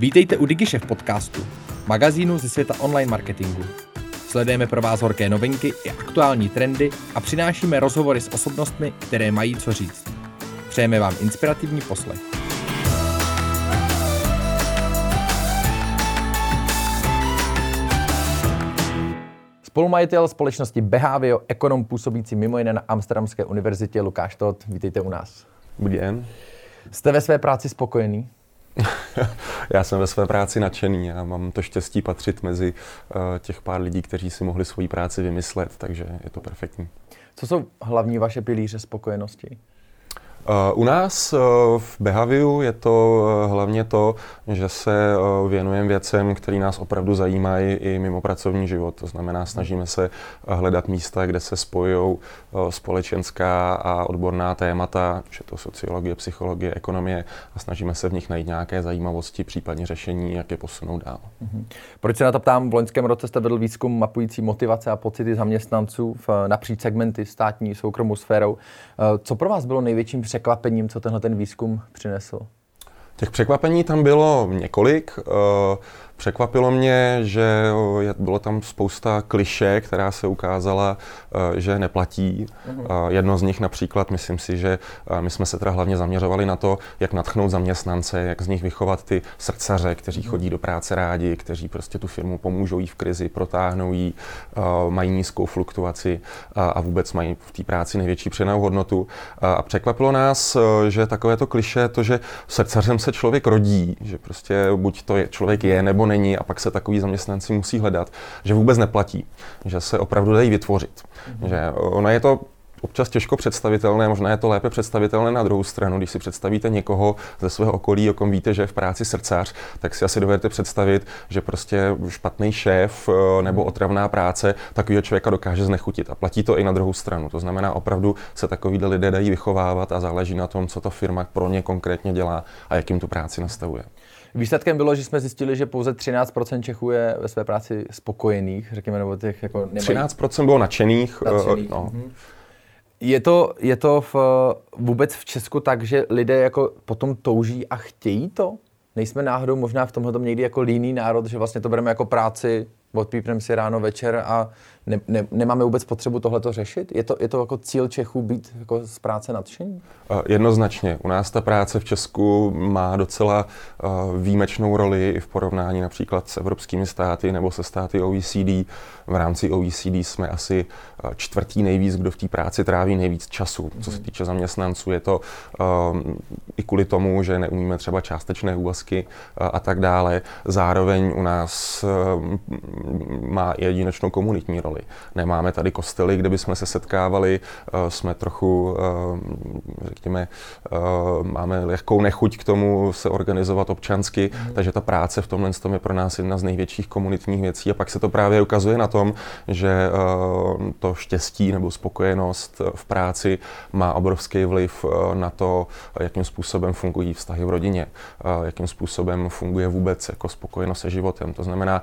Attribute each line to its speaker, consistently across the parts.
Speaker 1: Vítejte u DigiShef podcastu, magazínu ze světa online marketingu. Sledujeme pro vás horké novinky i aktuální trendy a přinášíme rozhovory s osobnostmi, které mají co říct. Přejeme vám inspirativní poslech. Spolumajitel společnosti Behavio, ekonom působící mimo jiné na Amsterdamské univerzitě Lukáš Todt. Vítejte u nás.
Speaker 2: Dobrý den.
Speaker 1: Jste ve své práci spokojený?
Speaker 2: Já jsem ve své práci nadšený a mám to štěstí patřit mezi uh, těch pár lidí, kteří si mohli svoji práci vymyslet, takže je to perfektní.
Speaker 1: Co jsou hlavní vaše pilíře spokojenosti?
Speaker 2: Eh, u nás eh, v Behaviu je to eh, hlavně to, že se věnujeme věcem, které nás opravdu zajímají i mimo pracovní život. To znamená, snažíme se hledat místa, kde se spojují společenská a odborná témata, že to sociologie, psychologie, ekonomie a snažíme se v nich najít nějaké zajímavosti, případně řešení, jak je posunout dál.
Speaker 1: Mhm. Proč se na to ptám? V loňském roce jste vedl výzkum mapující motivace a pocity zaměstnanců v, napříč segmenty státní soukromou sférou. Co pro vás bylo největším překvapením, co tenhle ten výzkum přinesl?
Speaker 2: Těch překvapení tam bylo několik. Překvapilo mě, že bylo tam spousta kliše, která se ukázala, e, že neplatí. Uh-huh. Jedno z nich například, myslím si, že e, my jsme se teda hlavně zaměřovali na to, jak natchnout zaměstnance, jak z nich vychovat ty srdcaře, kteří chodí do práce rádi, kteří prostě tu firmu pomůžou jí v krizi, protáhnou jí, e, mají nízkou fluktuaci a vůbec mají v té práci největší přenou hodnotu. A překvapilo nás, že takovéto kliše, to, že srdcařem se člověk rodí, že prostě buď to je, člověk je nebo není a pak se takový zaměstnanci musí hledat, že vůbec neplatí, že se opravdu dají vytvořit. Mm-hmm. Že ono je to občas těžko představitelné, možná je to lépe představitelné na druhou stranu. Když si představíte někoho ze svého okolí, o kom víte, že je v práci srdcař, tak si asi dovedete představit, že prostě špatný šéf eh, nebo otravná práce takového člověka dokáže znechutit. A platí to i na druhou stranu. To znamená, opravdu se takovýhle lidé dají vychovávat a záleží na tom, co ta firma pro ně konkrétně dělá a jak jim tu práci nastavuje.
Speaker 1: Výsledkem bylo, že jsme zjistili, že pouze 13% Čechů je ve své práci spokojených, řekněme, nebo těch jako
Speaker 2: nemají... 13% bylo nadšených.
Speaker 1: Eh, nadšených. No. Mm-hmm. Je to, je to v, vůbec v Česku tak, že lidé jako potom touží a chtějí to? Nejsme náhodou možná v tomhle někdy jako líný národ, že vlastně to bereme jako práci, odpípneme si ráno, večer a ne, ne, nemáme vůbec potřebu tohleto řešit? Je to, je to jako cíl Čechů být jako z práce nadšení?
Speaker 2: Jednoznačně. U nás ta práce v Česku má docela výjimečnou roli i v porovnání například s evropskými státy nebo se státy OECD. V rámci OECD jsme asi čtvrtý nejvíc, kdo v té práci tráví nejvíc času. Co se mhm. týče zaměstnanců, je to um, i kvůli tomu, že neumíme třeba částečné úvazky a, tak dále. Zároveň u nás má jedinečnou komunitní roli. Nemáme tady kostely, kde bychom se setkávali, uh, jsme trochu, uh, řekněme, uh, máme lehkou nechuť k tomu se organizovat občansky, mm. takže ta práce v tomhle tom je pro nás jedna z největších komunitních věcí a pak se to právě ukazuje na tom, že to štěstí nebo spokojenost v práci má obrovský vliv na to, jakým způsobem fungují vztahy v rodině, jakým způsobem funguje vůbec jako spokojenost se životem. To znamená,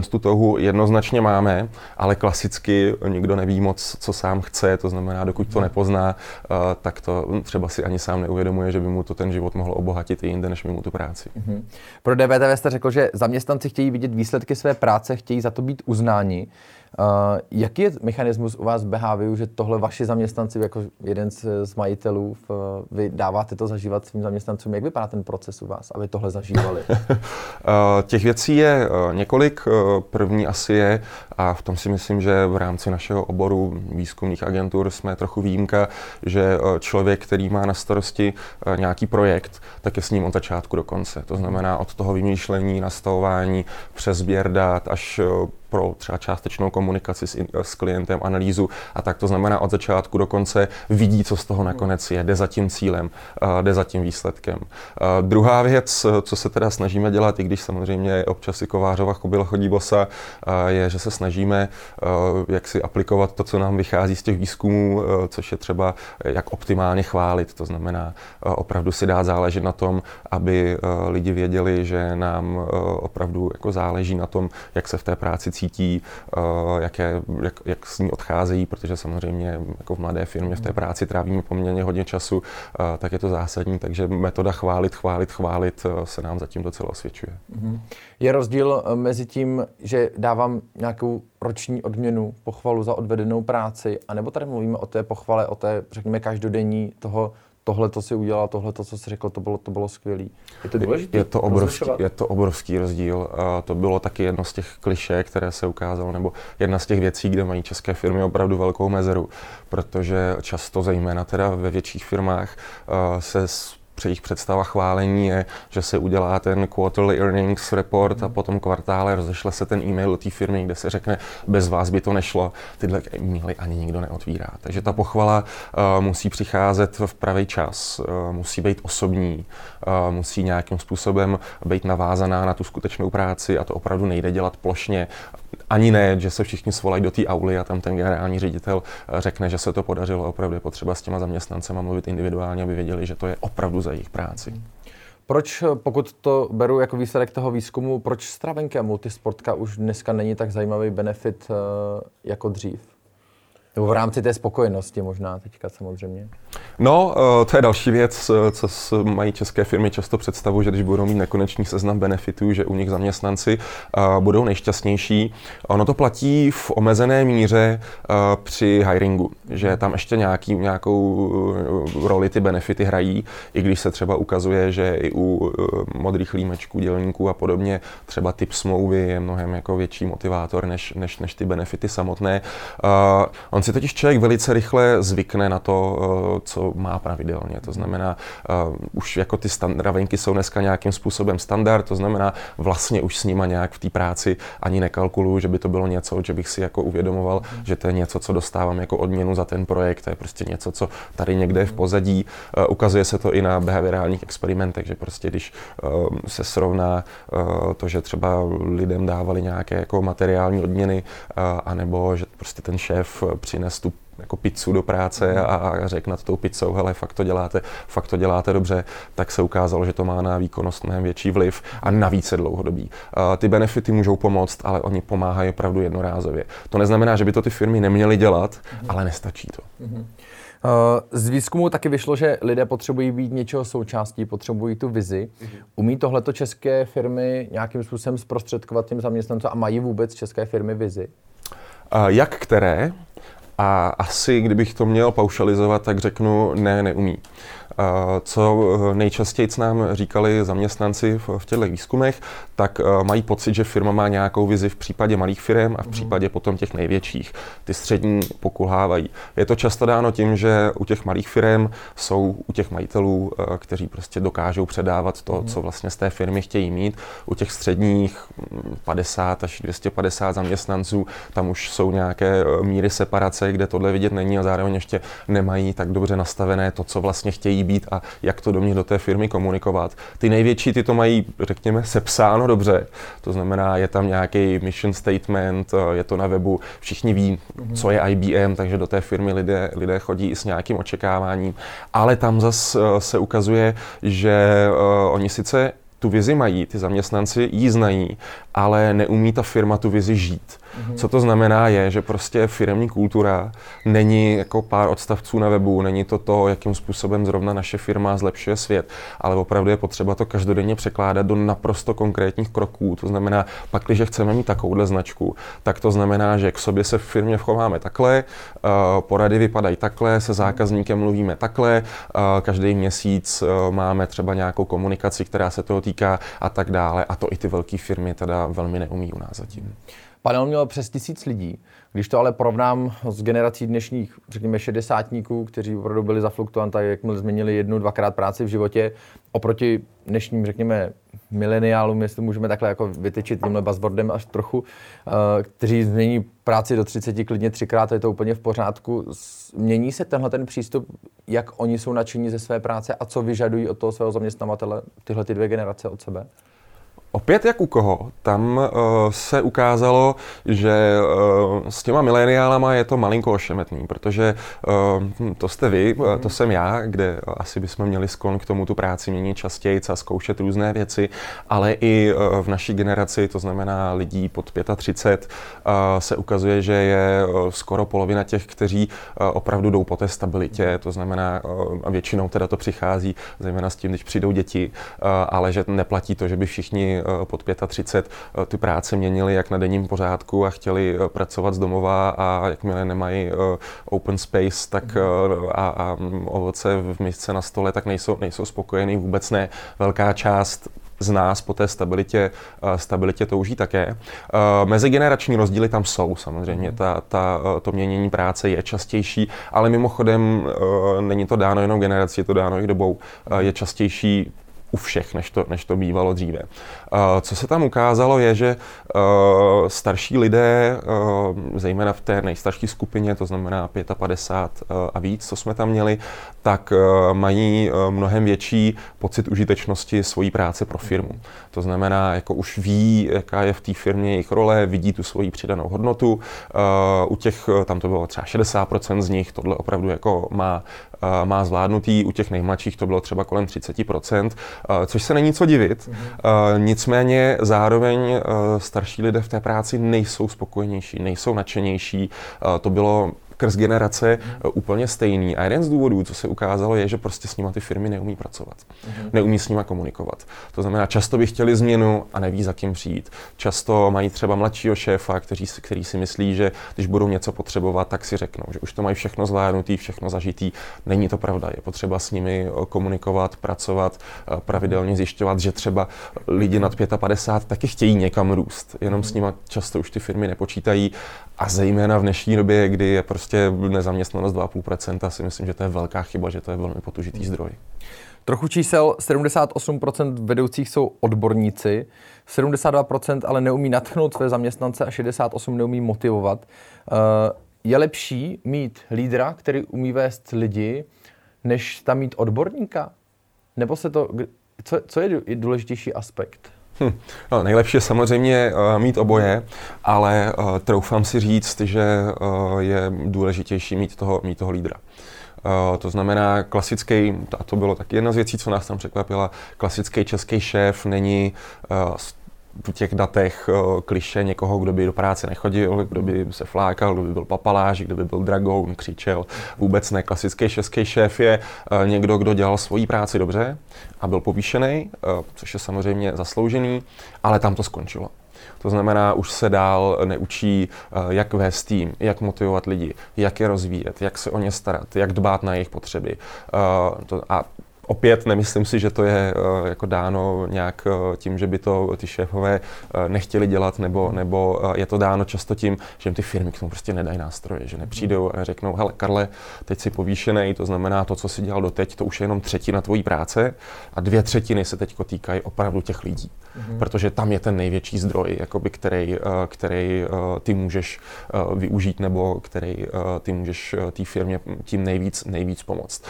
Speaker 2: tuhle tu touhu jednoznačně máme, ale klasicky nikdo neví moc, co sám chce, to znamená, dokud to nepozná, eh, tak to třeba si ani sám neuvědomuje, že by mu to ten život mohl obohatit i jinde, než mimo tu práci. Mm-hmm.
Speaker 1: Pro DVTV jste řekl, že zaměstnanci chtějí vidět výsledky své práce, chtějí za to být uznáni. Uh, jaký je mechanismus u vás v Behaviu, že tohle vaši zaměstnanci, jako jeden z, z majitelů, v, vy dáváte to zažívat svým zaměstnancům? Jak vypadá ten proces u vás, aby tohle zažívali? uh,
Speaker 2: těch věcí je uh, několik. První asi je, a v tom si myslím, že v rámci našeho oboru výzkumných agentur jsme trochu výjimka, že člověk, který má na starosti nějaký projekt, tak je s ním od začátku do konce. To znamená od toho vymýšlení, nastavování přes sběr dat až pro třeba částečnou komunikaci s, s klientem, analýzu a tak to znamená od začátku do konce vidí, co z toho nakonec je, jde za tím cílem, jde za tím výsledkem. Druhá věc, co se teda snažíme dělat, i když samozřejmě občas i Kovářova chobila chodí bosa, je, že se snažíme snažíme jak si aplikovat to, co nám vychází z těch výzkumů, což je třeba jak optimálně chválit. To znamená opravdu si dát záležet na tom, aby lidi věděli, že nám opravdu jako záleží na tom, jak se v té práci cítí, jaké, jak, jak s ní odcházejí, protože samozřejmě jako v mladé firmě v té práci trávíme poměrně hodně času, tak je to zásadní. Takže metoda chválit, chválit, chválit se nám zatím docela osvědčuje.
Speaker 1: Mhm. Je rozdíl eh, mezi tím, že dávám nějakou roční odměnu, pochvalu za odvedenou práci, anebo tady mluvíme o té pochvale, o té, řekněme, každodenní toho, tohle to si udělal, tohle to, co si řekl, to bylo, to bylo skvělé. Je to důležité?
Speaker 2: Je to obrovský, je to obrovský rozdíl. Uh, to bylo taky jedno z těch kliše, které se ukázalo, nebo jedna z těch věcí, kde mají české firmy opravdu velkou mezeru, protože často, zejména teda ve větších firmách, uh, se jejich představa chválení je, že se udělá ten quarterly earnings report a potom kvartále rozešle se ten e-mail do té firmy, kde se řekne, bez vás by to nešlo. Tyhle e-maily ani nikdo neotvírá. Takže ta pochvala uh, musí přicházet v pravý čas, uh, musí být osobní, uh, musí nějakým způsobem být navázaná na tu skutečnou práci a to opravdu nejde dělat plošně ani ne, že se všichni svolají do té auly a tam ten generální ředitel eh, řekne, že se to podařilo. Opravdu je potřeba s těma zaměstnancema mluvit individuálně, aby věděli, že to je opravdu za jejich práci.
Speaker 1: Proč, eh, pokud to beru jako výsledek toho výzkumu, proč stravenka multisportka už dneska není tak zajímavý benefit eh, jako dřív? Nebo v rámci té spokojenosti možná teďka samozřejmě.
Speaker 2: No, eh, to je další věc, eh, co mají české firmy často představu, že když budou mít nekonečný seznam benefitů, že u nich zaměstnanci eh, budou nejšťastnější. Ono to platí v omezené míře při hiringu, že tam ještě nějaký, nějakou roli ty benefity hrají, i když se třeba ukazuje, že i u modrých límečků, dělníků a podobně třeba typ smlouvy je mnohem jako větší motivátor než, než, než ty benefity samotné. On si totiž člověk velice rychle zvykne na to, eh, co má pravidelně. To znamená, uh, už jako ty ravenky jsou dneska nějakým způsobem standard, to znamená, vlastně už s nima nějak v té práci ani nekalkuluju, že by to bylo něco, že bych si jako uvědomoval, mm. že to je něco, co dostávám jako odměnu za ten projekt, to je prostě něco, co tady někde je v pozadí. Uh, ukazuje se to i na behaviorálních experimentech, že prostě když uh, se srovná to, že třeba lidem dávali nějaké jako materiální odměny, anebo že prostě ten šéf přines tu jako pizzu do práce mhm. a, a řekl nad tou pizzou, hele, fakt to děláte, fakt to děláte dobře, tak se ukázalo, že to má na výkonnost mnohem větší vliv a navíc je dlouhodobý. Uh, ty benefity můžou pomoct, ale oni pomáhají opravdu jednorázově. To neznamená, že by to ty firmy neměly dělat, mm. ale nestačí to. Mm.
Speaker 1: Z výzkumu taky vyšlo, že lidé potřebují být něčeho součástí, potřebují tu vizi. Umí tohleto české firmy nějakým způsobem zprostředkovat těm zaměstnancům a mají vůbec české firmy vizi?
Speaker 2: Jak které? A asi, kdybych to měl paušalizovat, tak řeknu, ne, neumí. Co eh, nejčastěji nám říkali zaměstnanci v těchto výzkumech, tak eh, mají pocit, že firma má nějakou vizi v případě malých firm a v mhm. případě potom těch největších. Ty střední pokulhávají. Je to často dáno tím, že u těch malých firm jsou u těch majitelů, eh, kteří prostě dokážou předávat to, mhm. co vlastně z té firmy chtějí mít. U těch středních 50 mm, až 250 zaměstnanců, tam už jsou nějaké míry separace, kde tohle vidět není a zároveň ještě nemají tak dobře nastavené to, co vlastně chtějí být a jak to do mě do té firmy komunikovat. Ty největší, ty to mají, řekněme, sepsáno dobře. To znamená, je tam nějaký mission statement, eh, je to na webu, všichni ví, mm-hmm. co je IBM, takže do té firmy lidé, lidé chodí i s nějakým očekáváním. Ale tam zase se ukazuje, že uh, oni sice tu vizi mají, ty zaměstnanci ji znají, ale neumí ta firma tu vizi žít. Mm-hmm. Co to znamená je, že prostě firmní kultura není jako pár odstavců na webu, není to to, jakým způsobem zrovna naše firma zlepšuje svět, ale opravdu je potřeba to každodenně překládat do naprosto konkrétních kroků. To znamená, pak, když chceme mít takovouhle značku, tak to znamená, že k sobě se v firmě chováme takhle, uh, porady vypadají takhle, se zákazníkem mluvíme takhle, uh, každý měsíc uh, máme třeba nějakou komunikaci, která se toho týká a tak dále. A to i ty velké firmy teda velmi neumí u nás zatím.
Speaker 1: Panel měl přes tisíc lidí. Když to ale porovnám s generací dnešních, řekněme, šedesátníků, kteří opravdu byli za fluktuanta, jak jsme změnili jednu, dvakrát práci v životě, oproti dnešním, řekněme, mileniálům, jestli můžeme takhle jako vytyčit tímhle buzzwordem až trochu, eh, kteří změní práci do 30 klidně třikrát, je to úplně v pořádku. Mění se tenhle ten přístup, jak oni jsou nadšení ze své práce a co vyžadují od toho svého zaměstnavatele tyhle ty dvě generace od sebe?
Speaker 2: Opět jak u koho? Tam uh, se ukázalo, že uh, s těma mileniálama je to malinko ošemetný, protože uh, to jste vy, uh, to jsem já, kde asi bychom měli sklon k tomu tu práci měnit častěji a zkoušet různé věci, ale i uh, v naší generaci, to znamená lidí pod 35, uh, se ukazuje, že je uh, skoro polovina těch, kteří uh, opravdu jdou po té stabilitě, to znamená, uh, a většinou teda to přichází, zejména s tím, když přijdou děti, uh, ale že neplatí to, že by všichni pod 35 eh, ty práce měnili jak na denním pořádku a chtěli eh, pracovat z domova a jakmile nemají open space tak a, a ovoce v misce na stole, tak nejsou, nejsou spokojení, vůbec ne. Velká část z nás po té stabilitě, stabilitě touží také. Mezigenerační rozdíly tam jsou samozřejmě, ta, ta, to měnění práce je častější, ale mimochodem není to dáno jenom generací, je to dáno i dobou. Je častější u všech, než to, než to bývalo dříve. Uh, co se tam ukázalo, je, že uh, starší lidé, uh, zejména v té nejstarší skupině, to znamená 55 a víc, co jsme tam měli, tak mají mnohem větší pocit užitečnosti svojí práce pro firmu. To znamená, jako už ví, jaká je v té firmě jejich role, vidí tu svoji přidanou hodnotu. U těch, tam to bylo třeba 60% z nich, tohle opravdu jako má má zvládnutý, u těch nejmladších to bylo třeba kolem 30%, což se není co divit. Mm-hmm. Nicméně zároveň starší lidé v té práci nejsou spokojenější, nejsou nadšenější. To bylo skrz generace mm. úplně stejný. A jeden z důvodů, co se ukázalo, je, že prostě s nimi ty firmy neumí pracovat. Mm. Neumí s nimi komunikovat. To znamená, často by chtěli změnu a neví, za kým přijít. Často mají třeba mladšího šéfa, který, který si myslí, že když budou něco potřebovat, tak si řeknou, že už to mají všechno zvládnutý, všechno zažitý. Není to pravda. Je potřeba s nimi komunikovat, pracovat, pravidelně zjišťovat, že třeba lidi nad 55 taky chtějí někam růst. Jenom s nimi často už ty firmy nepočítají. A zejména v dnešní době, kdy je prostě prostě nezaměstnanost 2,5%, si myslím, že to je velká chyba, že to je velmi potužitý zdroj.
Speaker 1: Trochu čísel, 78% vedoucích jsou odborníci, 72% ale neumí natchnout své zaměstnance a 68% neumí motivovat. Eh, je lepší mít lídra, který umí vést lidi, než tam mít odborníka? Nebo se to, co, co je důležitější aspekt?
Speaker 2: Hm. No, nejlepší je samozřejmě uh, mít oboje, ale uh, troufám si říct, že uh, je důležitější mít toho, mít toho lídra. Uh, to znamená, klasický, a to bylo taky jedna z věcí, co nás tam překvapila, klasický český šéf není uh, v těch datech uh, kliše někoho, kdo by do práce nechodil, kdo by se flákal, kdo by byl papaláš, kdo by byl dragoun, křičel. Vůbec ne. Klasický český šéf je uh, někdo, kdo dělal svoji práci dobře a byl povýšený, uh, což je samozřejmě zasloužený, ale tam to skončilo. To znamená, už se dál neučí, jak vést tým, jak motivovat lidi, jak je rozvíjet, jak se o ně starat, jak dbát na jejich potřeby. A Opět nemyslím si, že to je uh, jako dáno nějak uh, tím, že by to ty šéfové uh, nechtěli dělat, nebo, nebo je to dáno často tím, že jim ty firmy k tomu prostě nedají nástroje, že nepřijdou a řeknou, hele Karle, teď si povýšený, to znamená to, co si dělal doteď, to už je jenom třetina tvojí práce a dvě třetiny se teď týkají opravdu těch lidí. Mm-hmm. Protože tam je ten největší zdroj, jakoby, který, který ty můžeš využít, nebo který ty můžeš té firmě tím nejvíc, nejvíc pomoct.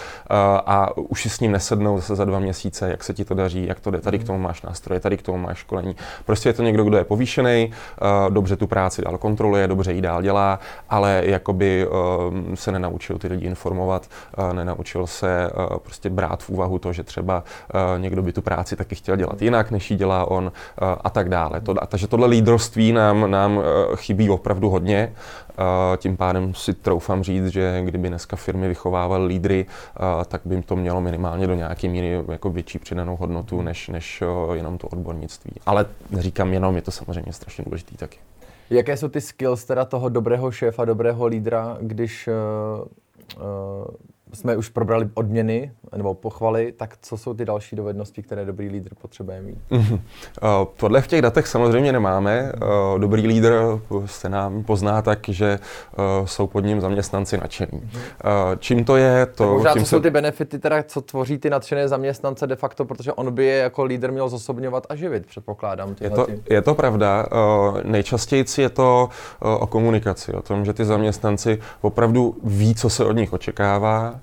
Speaker 2: A už si s ním nesednou zase za dva měsíce, jak se ti to daří, jak to jde, tady k tomu máš nástroje, tady k tomu máš školení. Prostě je to někdo, kdo je povýšený, uh, dobře tu práci dál kontroluje, dobře ji dál dělá, ale jakoby uh, se nenaučil ty lidi informovat, uh, nenaučil se uh, prostě brát v úvahu to, že třeba uh, někdo by tu práci taky chtěl dělat jinak, než ji dělá on uh, a tak dále. To, a, takže tohle lídrovství nám, nám uh, chybí opravdu hodně. Tím pádem si troufám říct, že kdyby dneska firmy vychovávaly lídry, tak by to mělo minimálně do nějaké míry jako větší přidanou hodnotu, než, než jenom to odbornictví. Ale neříkám jenom, je to samozřejmě strašně důležitý taky.
Speaker 1: Jaké jsou ty skills teda toho dobrého šéfa, dobrého lídra, když uh, uh, jsme už probrali odměny nebo pochvaly, tak co jsou ty další dovednosti, které dobrý lídr potřebuje mít? Mm-hmm.
Speaker 2: Uh, tohle v těch datech samozřejmě nemáme. Uh, dobrý lídr se nám pozná tak, že uh, jsou pod ním zaměstnanci nadšení. Mm-hmm. Čím to je? To,
Speaker 1: možná,
Speaker 2: čím
Speaker 1: co se... jsou ty benefity, teda, co tvoří ty nadšené zaměstnance de facto, protože on by je jako lídr měl zosobňovat a živit, předpokládám.
Speaker 2: Je to, je to pravda. Nejčastěji je to o komunikaci, o tom, že ty zaměstnanci opravdu ví, co se od nich očekává,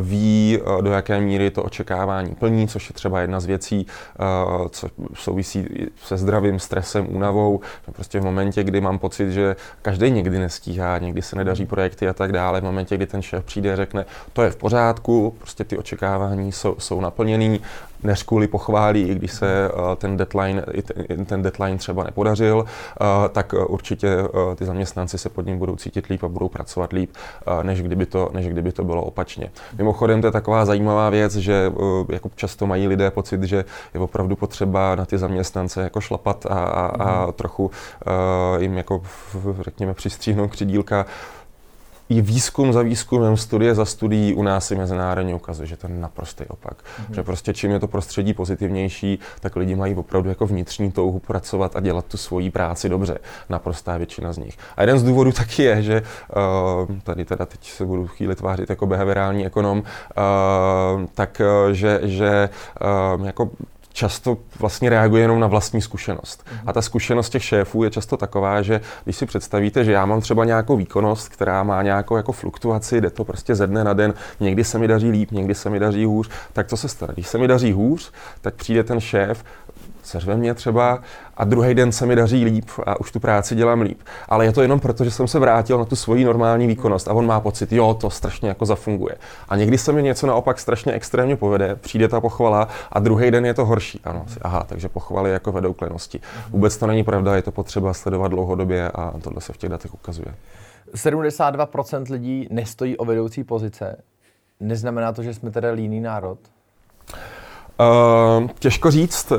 Speaker 2: ví, do jaké míry to očekávání plní, což je třeba jedna z věcí, co souvisí se zdravím, stresem, únavou. Prostě v momentě, kdy mám pocit, že každý někdy nestíhá, někdy se nedaří projekty a tak dále, v momentě, kdy ten šéf přijde a řekne, to je v pořádku, prostě ty očekávání jsou, jsou naplněný, než kvůli pochválí, i když se ten deadline, ten deadline třeba nepodařil, tak určitě ty zaměstnanci se pod ním budou cítit líp a budou pracovat líp, než kdyby to, než kdyby to bylo opačně. Mimochodem to je taková zajímavá věc, že jako často mají lidé pocit, že je opravdu potřeba na ty zaměstnance jako šlapat a, a, a mhm. trochu jim jako řekněme přistříhnout křidílka i výzkum za výzkumem, studie za studií u nás si mezinárodně ukazuje, že to je naprostý opak. Mm-hmm. Že prostě čím je to prostředí pozitivnější, tak lidi mají opravdu jako vnitřní touhu pracovat a dělat tu svoji práci dobře. Naprostá většina z nich. A jeden z důvodů taky je, že uh, tady teda teď se budu chvíli tvářit jako behaviorální ekonom, uh, tak uh, že, že uh, jako často vlastně reaguje jenom na vlastní zkušenost. Mm-hmm. A ta zkušenost těch šéfů je často taková, že když si představíte, že já mám třeba nějakou výkonnost, která má nějakou jako fluktuaci, jde to prostě ze dne na den, někdy se mi daří líp, někdy se mi daří hůř, tak co se stane? Když se mi daří hůř, tak přijde ten šéf, seřve mě třeba a druhý den se mi daří líp a už tu práci dělám líp. Ale je to jenom proto, že jsem se vrátil na tu svoji normální výkonnost a on má pocit, jo, to strašně jako zafunguje. A někdy se mi něco naopak strašně extrémně povede, přijde ta pochvala a druhý den je to horší. Ano, aha, takže pochvaly jako vedou k lenosti. Vůbec to není pravda, je to potřeba sledovat dlouhodobě a tohle se v těch datech ukazuje.
Speaker 1: 72% lidí nestojí o vedoucí pozice. Neznamená to, že jsme teda líný národ?
Speaker 2: Uh, těžko říct. Uh,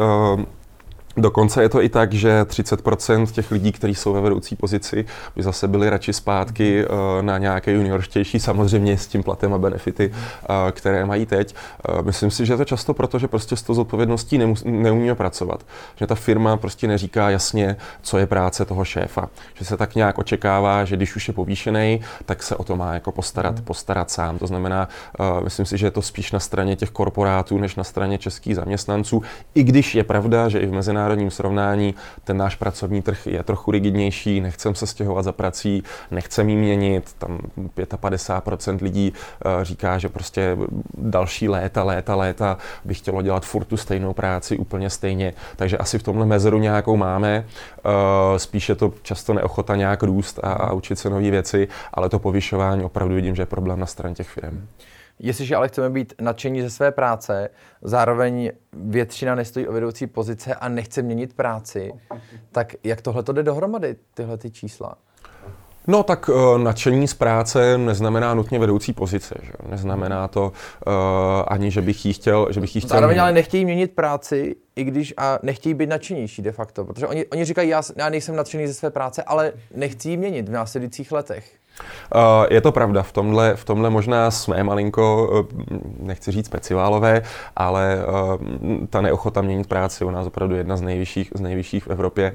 Speaker 2: Dokonce je to i tak, že 30% těch lidí, kteří jsou ve vedoucí pozici, by zase byli radši zpátky uh, na nějaké juniorštější, samozřejmě s tím platem a benefity, uh, které mají teď. Uh, myslím si, že je to často proto, že prostě s tou zodpovědností nemus- neumíme pracovat. Že ta firma prostě neříká jasně, co je práce toho šéfa. Že se tak nějak očekává, že když už je povýšený, tak se o to má jako postarat, mm. postarat sám. To znamená, myslím si, že je to spíš na straně těch korporátů, než na straně českých zaměstnanců. I když je pravda, že i v mezinárodní mezinárodním srovnání. Ten náš pracovní trh je trochu rigidnější, nechcem se stěhovat za prací, nechcem jí měnit, tam 55% lidí uh, říká, že prostě další léta, léta, léta by chtělo dělat furt tu stejnou práci úplně stejně, takže asi v tomhle mezeru nějakou máme, uh, spíše to často neochota nějak růst a, a učit se nové věci, ale to povyšování opravdu vidím, že je problém na straně těch firm.
Speaker 1: Jestliže ale chceme být nadšení ze své práce, zároveň většina nestojí o vedoucí pozice a nechce měnit práci, tak jak tohle to jde dohromady, tyhle ty čísla?
Speaker 2: No tak uh, nadšení z práce neznamená nutně vedoucí pozice. Že? Neznamená to uh, ani, že bych jí chtěl, že bych jí chtěl
Speaker 1: Zároveň ale nechtějí měnit práci, i když a nechtějí být nadšenější de facto, protože oni, oni říkají, já, já nejsem nadšený ze své práce, ale nechci ji měnit v následujících letech.
Speaker 2: Uh, je to pravda, v tomhle, v tomhle možná jsme malinko, uh, nechci říct speciálové, ale uh, ta neochota měnit práci u nás opravdu jedna z nejvyšších, z nejvyšších v Evropě.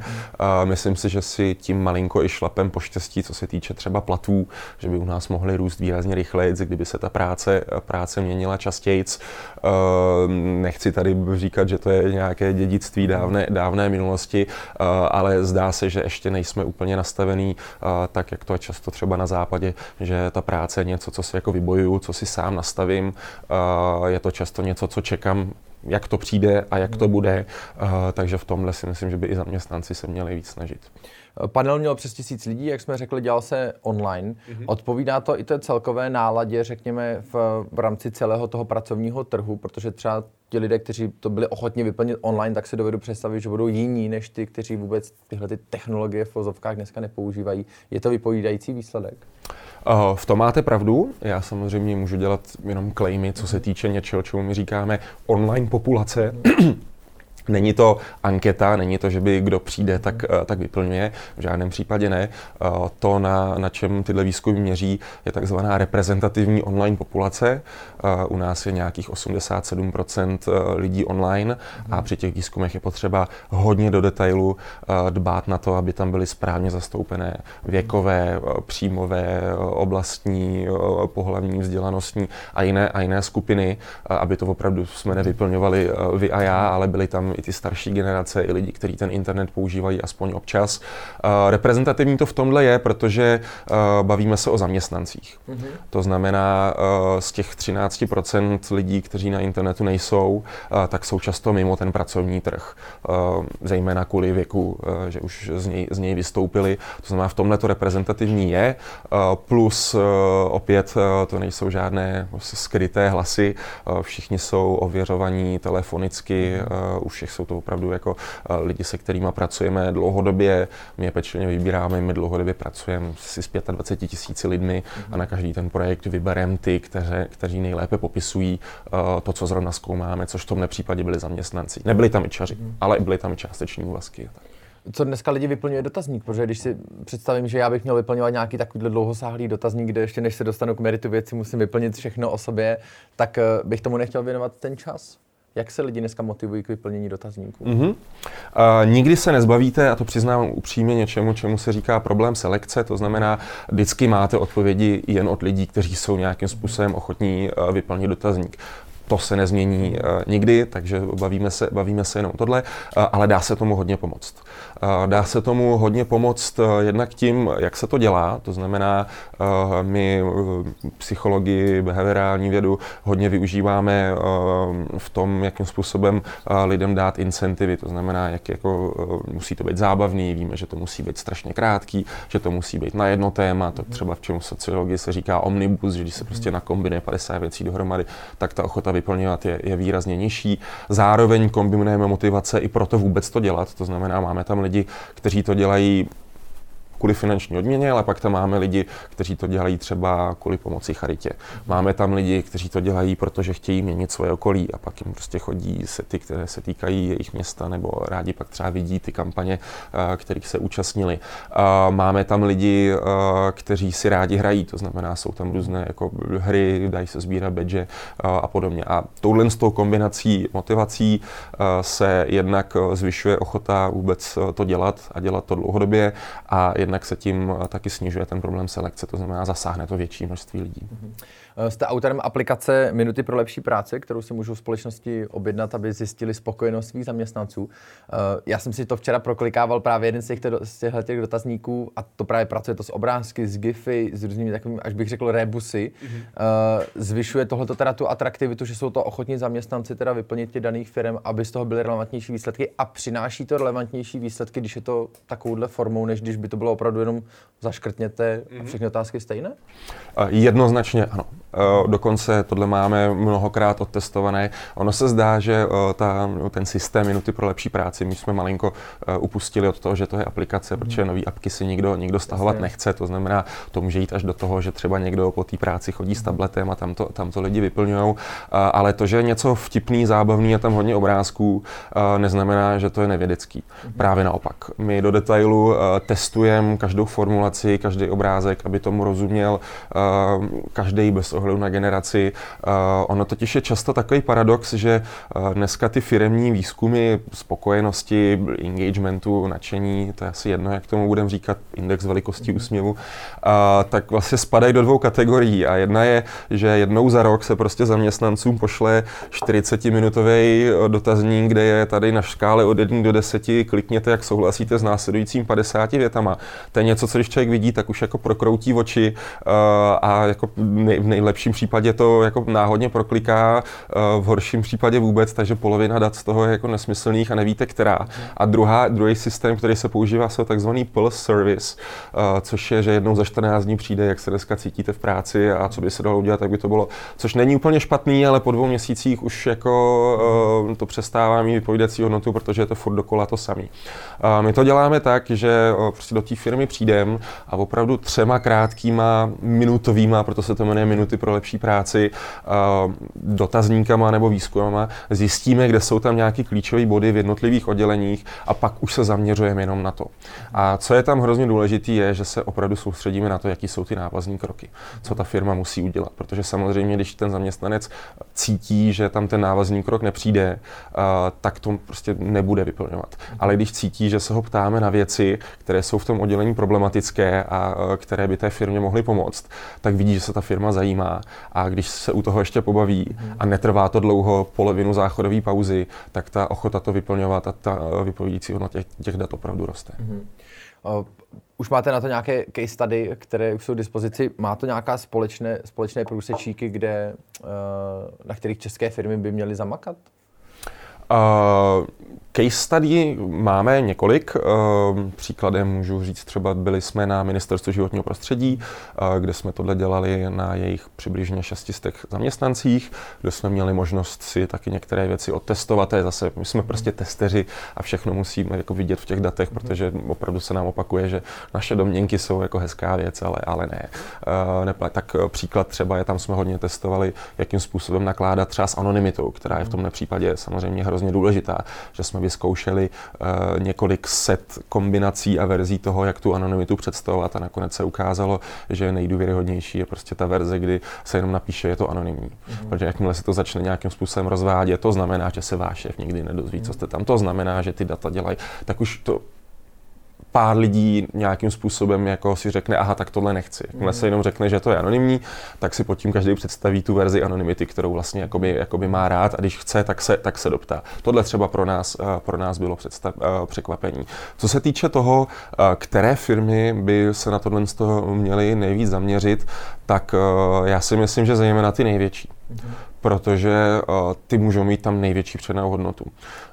Speaker 2: Myslím si, že si tím malinko i šlapem poštěstí, co se týče třeba platů, že by u nás mohly růst výrazně rychleji, kdyby se ta práce, práce měnila častěji. Nechci tady říkat, že to je nějaké dědictví dávné, dávné minulosti, ale zdá se, že ještě nejsme úplně nastavený tak, jak to často třeba na západě, že ta práce je něco, co si jako vybojuju, co si sám nastavím. Je to často něco, co čekám jak to přijde a jak to bude, takže v tomhle si myslím, že by i zaměstnanci se měli víc snažit.
Speaker 1: Panel měl přes tisíc lidí, jak jsme řekli, dělal se online. Mm-hmm. Odpovídá to i té celkové náladě, řekněme, v, v rámci celého toho pracovního trhu, protože třeba ti lidé, kteří to byli ochotni vyplnit online, tak si dovedu představit, že budou jiní než ty, kteří vůbec tyhle ty technologie v vozovkách dneska nepoužívají. Je to vypovídající výsledek?
Speaker 2: V tom máte pravdu. Já samozřejmě můžu dělat jenom claimy, co se týče něčeho, čemu my říkáme online populace. Není to anketa, není to, že by kdo přijde, tak, eh, tak vyplňuje, v žádném případě ne. Eh, to, na, na čem tyhle výzkumy měří, je takzvaná reprezentativní online populace. Eh, u nás je nějakých 87% lidí online a při těch výzkumech je potřeba hodně do detailu dbát na to, aby tam byly správně zastoupené věkové, příjmové, oblastní, pohlavní, vzdělanostní a jiné, a jiné skupiny, aby to opravdu jsme nevyplňovali vy a já, ale byly tam i ty starší generace, i lidi, kteří ten internet používají aspoň občas. Reprezentativní to v tomhle je, protože bavíme se o zaměstnancích. Mm-hmm. To znamená, z těch 13% lidí, kteří na internetu nejsou, tak jsou často mimo ten pracovní trh, zejména kvůli věku, že už z něj, z něj vystoupili. To znamená, v tomhle to reprezentativní je, plus opět to nejsou žádné skryté hlasy, všichni jsou ověřovaní telefonicky, u všech jsou to opravdu jako lidi, se kterými pracujeme dlouhodobě, my je pečlivě vybíráme, my dlouhodobě pracujeme si s 25 tisíci lidmi a na každý ten projekt vybereme ty, kteře, kteří nejlépe popisují to, co zrovna zkoumáme, což v tomhle případě byli zaměstnanci. Nebyli tam i čaři, mm-hmm. ale byli tam i částeční úvazky. Tak
Speaker 1: co dneska lidi vyplňuje dotazník, protože když si představím, že já bych měl vyplňovat nějaký takovýhle dlouhosáhlý dotazník, kde ještě než se dostanu k meritu věci, musím vyplnit všechno o sobě, tak eh, bych tomu nechtěl věnovat ten čas. Jak se lidi dneska motivují k vyplnění dotazníků? Mm-hmm.
Speaker 2: Uh, nikdy se nezbavíte, a to přiznám upřímně něčemu, čemu se říká problém selekce, to znamená, vždycky máte odpovědi jen od lidí, kteří jsou nějakým způsobem ochotní uh, vyplnit dotazník to se nezmění uh, nikdy, takže bavíme se, bavíme se jenom tohle, uh, ale dá se tomu hodně pomoct. Dá se tomu hodně pomoct eh, jednak tím, jak se to dělá, to znamená, eh, my eh, psychologii, behaviorální vědu hodně využíváme v tom, jakým způsobem lidem dát incentivy, to znamená, jak jako musí to být zábavný, víme, že to musí být strašně krátký, že to musí být na jedno téma, to třeba v čemu sociologii se říká omnibus, že když se prostě nakombinuje 50 věcí dohromady, tak ta ochota vyplňovat je, je výrazně nižší. Zároveň kombinujeme motivace i proto vůbec to dělat, to znamená, máme tam lidi, kteří to dělají kvůli finanční odměně, ale pak tam máme lidi, kteří to dělají třeba kvůli pomoci charitě. Máme tam lidi, kteří to dělají, protože chtějí měnit svoje okolí a pak jim prostě chodí sety, které se týkají jejich města, nebo rádi pak třeba vidí ty kampaně, eh, kterých se účastnili. Máme tam lidi, eh, kteří si rádi hrají, to znamená, jsou tam různé jako hry, dají se sbírat badge eh, a podobně. A touhle s tou kombinací motivací se jednak zvyšuje ochota vůbec to dělat a dělat to dlouhodobě a jednak se tím eh, taky snižuje ten problém selekce, to znamená zasáhne to větší množství lidí. Mm-hmm.
Speaker 1: Jste autorem aplikace Minuty pro lepší práce, kterou si můžou společnosti objednat, aby zjistili spokojenost svých zaměstnanců. Eh, já jsem si to včera proklikával právě jeden z těchto, z těchto těch dotazníků a to právě pracuje to s obrázky, s gify, s různými takovými, až bych řekl, rebusy. Mm-hmm. Zvyšuje tohleto teda tu atraktivitu, že jsou to ochotní zaměstnanci teda vyplnit těch daných firm, aby z toho byly relevantnější výsledky a přináší to relevantnější výsledky, když je to takovouhle formou, než když by to bylo opravdu jenom zaškrtněte mm-hmm. všechny otázky stejné?
Speaker 2: Jednoznačně ano. Eh, dokonce tohle máme mnohokrát odtestované. Ono se zdá, že eh, ta, ten systém minuty pro lepší práci, my jsme malinko eh, upustili od toho, že to je aplikace, mm. protože nový apky si nikdo, nikdo stahovat Jasně. nechce. To znamená, to může jít až do toho, že třeba někdo po té práci chodí s tabletem a tam to, tam to lidi vyplňují. Ale to, že je něco vtipný, zábavný a tam hodně obrázků, neznamená, že to je nevědecký. Mm. Právě naopak. My do detailu testujeme každou formulaci, každý obrázek, aby tomu rozuměl každý bez ohledu na generaci. Uh, ono totiž je často takový paradox, že uh, dneska ty firemní výzkumy spokojenosti, engagementu, nadšení, to je asi jedno, jak tomu budeme říkat, index velikosti úsměvu, uh, tak vlastně spadají do dvou kategorií. A jedna je, že jednou za rok se prostě zaměstnancům pošle 40-minutový dotazník, kde je tady na škále od 1 do 10, klikněte, jak souhlasíte s následujícím 50 větama. To je něco, co když člověk vidí, tak už jako prokroutí oči a jako v nejlepším lepším případě to jako náhodně prokliká, eh, v horším případě vůbec, takže polovina dat z toho je jako nesmyslných a nevíte která. A druhá, druhý systém, který se používá, jsou takzvaný pulse service, eh, což je, že jednou za 14 dní přijde, jak se dneska cítíte v práci a co by se dalo udělat, tak by to bylo, což není úplně špatný, ale po dvou měsících už jako eh, to přestává mít vypovídací hodnotu, protože je to furt dokola to samý. My to děláme tak, že prostě do té firmy přijdeme a opravdu třema krátkýma minutovýma, proto se to jmenuje minuty pro lepší práci dotazníkama nebo výzkumama, zjistíme, kde jsou tam nějaké klíčové body v jednotlivých odděleních a pak už se zaměřujeme jenom na to. A co je tam hrozně důležité, je, že se opravdu soustředíme na to, jaký jsou ty návazní kroky, co ta firma musí udělat. Protože samozřejmě, když ten zaměstnanec cítí, že tam ten návazný krok nepřijde, tak to prostě nebude vyplňovat. Ale když cítí, že se ho ptáme na věci, které jsou v tom oddělení problematické a které by té firmě mohly pomoct, tak vidí, že se ta firma zajímá a když se u toho ještě pobaví a netrvá to dlouho polovinu záchodové pauzy, tak ta ochota to vyplňovat a ta vypovídající hodnota těch, těch dat opravdu roste.
Speaker 1: Uh, už máte na to nějaké case study, které už jsou k dispozici. Má to nějaká společné, společné průsečíky, kde, uh, na kterých české firmy by měly zamakat?
Speaker 2: Uh, case study máme několik. Uh, příkladem můžu říct třeba, byli jsme na ministerstvu životního prostředí, uh, kde jsme tohle dělali na jejich přibližně 600 zaměstnancích, kde jsme měli možnost si taky některé věci otestovat. To je zase, my jsme prostě testeři a všechno musíme jako vidět v těch datech, protože opravdu se nám opakuje, že naše domněnky jsou jako hezká věc, ale, ale ne. Neplat. Tak příklad třeba je, tam jsme hodně testovali, jakým způsobem nakládat třeba s anonymitou, která je v tomhle případě samozřejmě hrozně důležitá, že jsme vyzkoušeli uh, několik set kombinací a verzí toho, jak tu anonymitu představovat a nakonec se ukázalo, že nejdůvěryhodnější je prostě ta verze, kdy se jenom napíše, je to anonymní. Mm-hmm. Protože jakmile se to začne nějakým způsobem rozvádět, to znamená, že se váš šéf nikdy nedozví, co jste tam, to znamená, že ty data dělají, tak už to pár lidí nějakým způsobem jako si řekne, aha, tak tohle nechci. Jakmile se jenom řekne, že to je anonymní, tak si pod tím každý představí tu verzi anonymity, kterou vlastně jakoby, jakoby má rád a když chce, tak se, tak se doptá. Tohle třeba pro nás, eh, pro nás bylo představ, eh, překvapení. Co se týče toho, eh, které firmy by se na tohle měly nejvíc zaměřit, tak já si myslím, že zejména ty největší. Mm-hmm protože uh, ty můžou mít tam největší přednou hodnotu.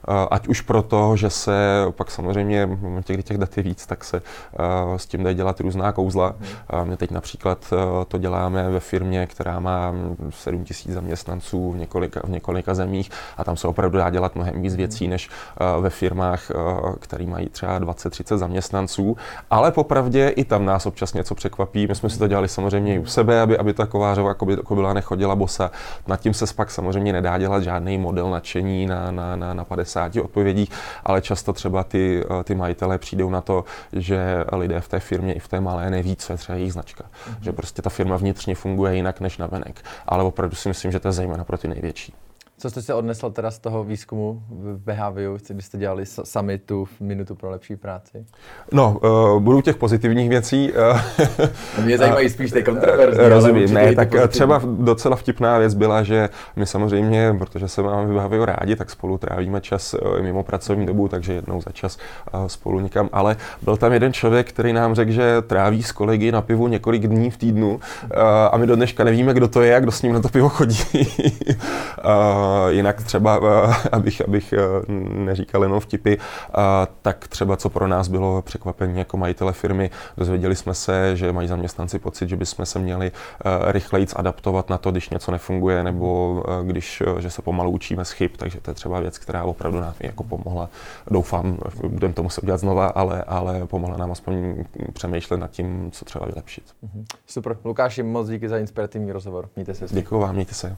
Speaker 2: Uh, ať už proto, že se pak samozřejmě v momentě, kdy těch dat je víc, tak se uh, s tím dají dělat různá kouzla. Uh, my teď například to děláme ve firmě, která má 7 tisíc zaměstnanců v několika, v několika zemích a tam se opravdu dá dělat mnohem víc věcí, než uh, ve firmách, které mají třeba 20-30 zaměstnanců. Ale popravdě i tam nás občas něco překvapí. My jsme si to dělali samozřejmě i u sebe, aby, aby ta kovářová kobila nechodila bosa. Nad tím se pak samozřejmě nedá dělat žádný model nadšení na, na, na, na 50 odpovědích, ale často třeba ty, eh, ty majitelé přijdou na to, že lidé v té firmě i v té malé neví, co je třeba jejich značka. Mm-hmm. Že prostě ta firma vnitřně funguje jinak než na venek. Ale opravdu si myslím, že to je zejména pro ty největší.
Speaker 1: Co jste se odnesl teda z toho výzkumu v BHVU, kdy jste dělali sami tu minutu pro lepší práci?
Speaker 2: No, uh, budu těch pozitivních věcí.
Speaker 1: Mě zajímají spíš ty kontroverzní.
Speaker 2: Uh, rozumím, ne, tak pozitivní. třeba docela vtipná věc byla, že my samozřejmě, protože se máme v BHVU rádi, tak spolu trávíme čas mimo pracovní dobu, takže jednou za čas spolu někam. Ale byl tam jeden člověk, který nám řekl, že tráví s kolegy na pivu několik dní v týdnu uh, a my do dneška nevíme, kdo to je a kdo s ním na to pivo chodí. uh, jinak třeba, eh, abych, abych eh, neříkal jenom vtipy, tak třeba co pro nás bylo překvapení jako majitele firmy, dozvěděli jsme se, že mají zaměstnanci pocit, že bychom se měli eh, rychleji adaptovat na to, když něco nefunguje, nebo když, že se pomalu učíme z chyb, takže to je třeba věc, která opravdu nám jako pomohla. Doufám, budeme to muset udělat znova, ale, ale pomohla nám aspoň přemýšlet nad tím, co třeba vylepšit.
Speaker 1: Mhm. Super. Lukáši, moc díky za inspirativní rozhovor. Mějte se.
Speaker 2: Děkuji vám, mějte se.